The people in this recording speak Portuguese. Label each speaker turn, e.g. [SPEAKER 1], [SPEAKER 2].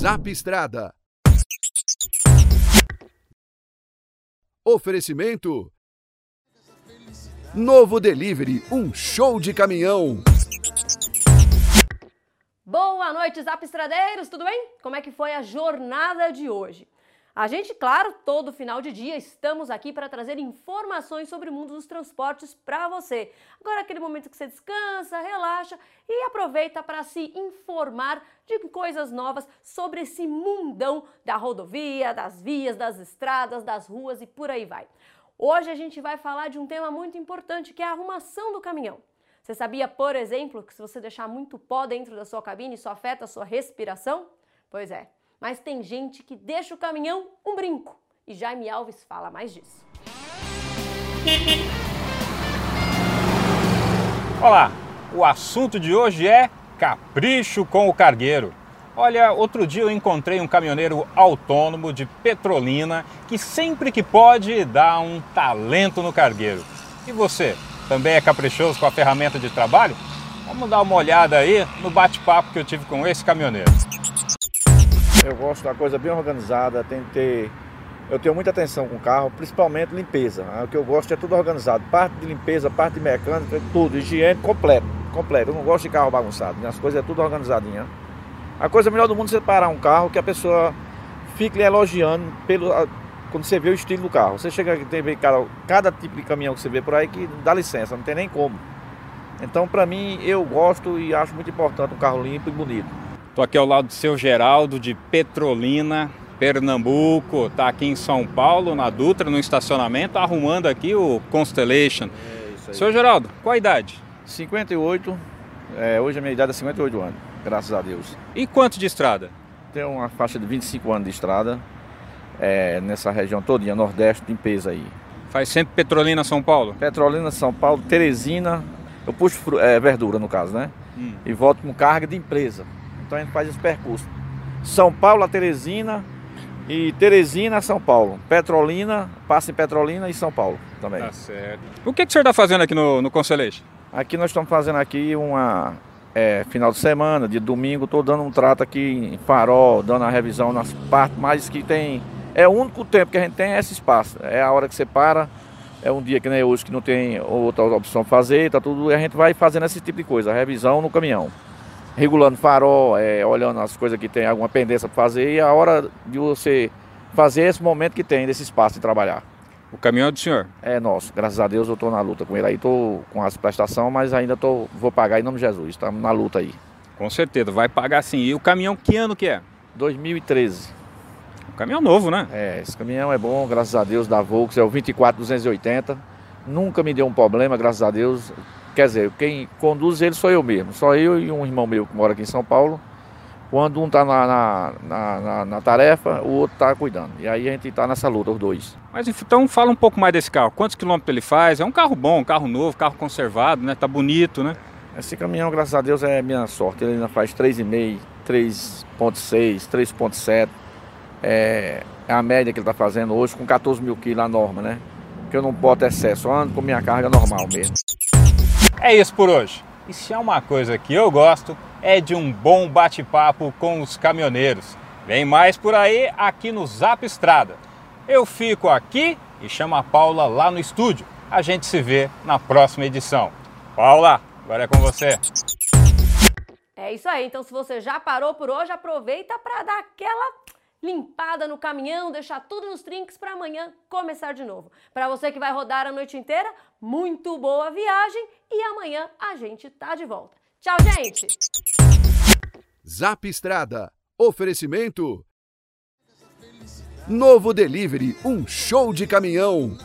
[SPEAKER 1] Zap Estrada. Oferecimento. Novo Delivery, um show de caminhão.
[SPEAKER 2] Boa noite, Zap Estradeiros, tudo bem? Como é que foi a jornada de hoje? A gente, claro, todo final de dia estamos aqui para trazer informações sobre o mundo dos transportes para você. Agora aquele momento que você descansa, relaxa e aproveita para se informar de coisas novas sobre esse mundão da rodovia, das vias, das estradas, das ruas e por aí vai. Hoje a gente vai falar de um tema muito importante que é a arrumação do caminhão. Você sabia, por exemplo, que se você deixar muito pó dentro da sua cabine, isso afeta a sua respiração? Pois é, mas tem gente que deixa o caminhão um brinco. E Jaime Alves fala mais disso.
[SPEAKER 3] Olá, o assunto de hoje é capricho com o cargueiro. Olha, outro dia eu encontrei um caminhoneiro autônomo de Petrolina que sempre que pode dá um talento no cargueiro. E você, também é caprichoso com a ferramenta de trabalho? Vamos dar uma olhada aí no bate-papo que eu tive com esse caminhoneiro.
[SPEAKER 4] Eu gosto da coisa bem organizada, tem que ter. Eu tenho muita atenção com o carro, principalmente limpeza. O que eu gosto é tudo organizado. Parte de limpeza, parte de mecânica, tudo, higiene completo. Completo. Eu não gosto de carro bagunçado. Minhas coisas é tudo organizadinha. A coisa melhor do mundo é você parar um carro que a pessoa fique lhe elogiando pelo, quando você vê o estilo do carro. Você chega aqui, tem cada, cada tipo de caminhão que você vê por aí que dá licença, não tem nem como. Então, para mim, eu gosto e acho muito importante um carro limpo e bonito.
[SPEAKER 3] Estou aqui ao lado do seu Geraldo de Petrolina, Pernambuco. Está aqui em São Paulo, na Dutra, no estacionamento, arrumando aqui o Constellation. É isso aí. Seu Geraldo, qual a idade?
[SPEAKER 4] 58. É, hoje a minha idade é 58 anos, graças a Deus.
[SPEAKER 3] E quanto de estrada?
[SPEAKER 4] Tenho uma faixa de 25 anos de estrada, é, nessa região todinha, Nordeste, limpeza aí.
[SPEAKER 3] Faz sempre Petrolina São Paulo?
[SPEAKER 4] Petrolina São Paulo, Teresina. Eu puxo é, verdura no caso, né? Hum. E volto com carga de empresa. Então a gente faz esse percurso. São Paulo a Teresina e Teresina a São Paulo. Petrolina, passa em Petrolina e São Paulo também.
[SPEAKER 3] Tá certo. O que, que o senhor está fazendo aqui no, no Constellation?
[SPEAKER 4] Aqui nós estamos fazendo aqui uma é, final de semana, de domingo, estou dando um trato aqui em farol, dando a revisão nas partes mais que tem. É o único tempo que a gente tem é esse espaço. É a hora que você para, é um dia que nem hoje que não tem outra opção fazer, tá tudo, e a gente vai fazendo esse tipo de coisa, revisão no caminhão regulando farol, é, olhando as coisas que tem alguma pendência para fazer e a hora de você fazer esse momento que tem desse espaço de trabalhar.
[SPEAKER 3] O caminhão é do senhor?
[SPEAKER 4] É nosso, graças a Deus eu estou na luta com ele aí, estou com as prestações, mas ainda tô, vou pagar em nome de Jesus, estamos na luta aí.
[SPEAKER 3] Com certeza, vai pagar sim. E o caminhão que ano que é?
[SPEAKER 4] 2013.
[SPEAKER 3] Um caminhão novo, né?
[SPEAKER 4] É, esse caminhão é bom, graças a Deus, da Volks, é o 24280. Nunca me deu um problema, graças a Deus. Quer dizer, quem conduz ele sou eu mesmo, só eu e um irmão meu que mora aqui em São Paulo. Quando um está na, na, na, na, tarefa, o outro está cuidando. E aí a gente está nessa luta, os dois.
[SPEAKER 3] Mas então fala um pouco mais desse carro. Quantos quilômetros ele faz? É um carro bom, um carro novo, carro conservado, né? Tá bonito, né?
[SPEAKER 4] Esse caminhão, graças a Deus, é minha sorte. Ele ainda faz 3,5, 3,6, 3,7. É, a média que ele está fazendo hoje, com 14 mil quilos a norma, né? Que eu não boto excesso, eu ando com minha carga normal mesmo.
[SPEAKER 3] É isso por hoje. E se há uma coisa que eu gosto, é de um bom bate-papo com os caminhoneiros. Vem mais por aí aqui no Zap Estrada. Eu fico aqui e chamo a Paula lá no estúdio. A gente se vê na próxima edição. Paula, agora é com você.
[SPEAKER 2] É isso aí. Então, se você já parou por hoje, aproveita para dar aquela limpada no caminhão, deixar tudo nos trinques para amanhã começar de novo. Para você que vai rodar a noite inteira, muito boa viagem e amanhã a gente tá de volta. Tchau, gente!
[SPEAKER 1] Zap Estrada. Oferecimento. Novo Delivery, um show de caminhão.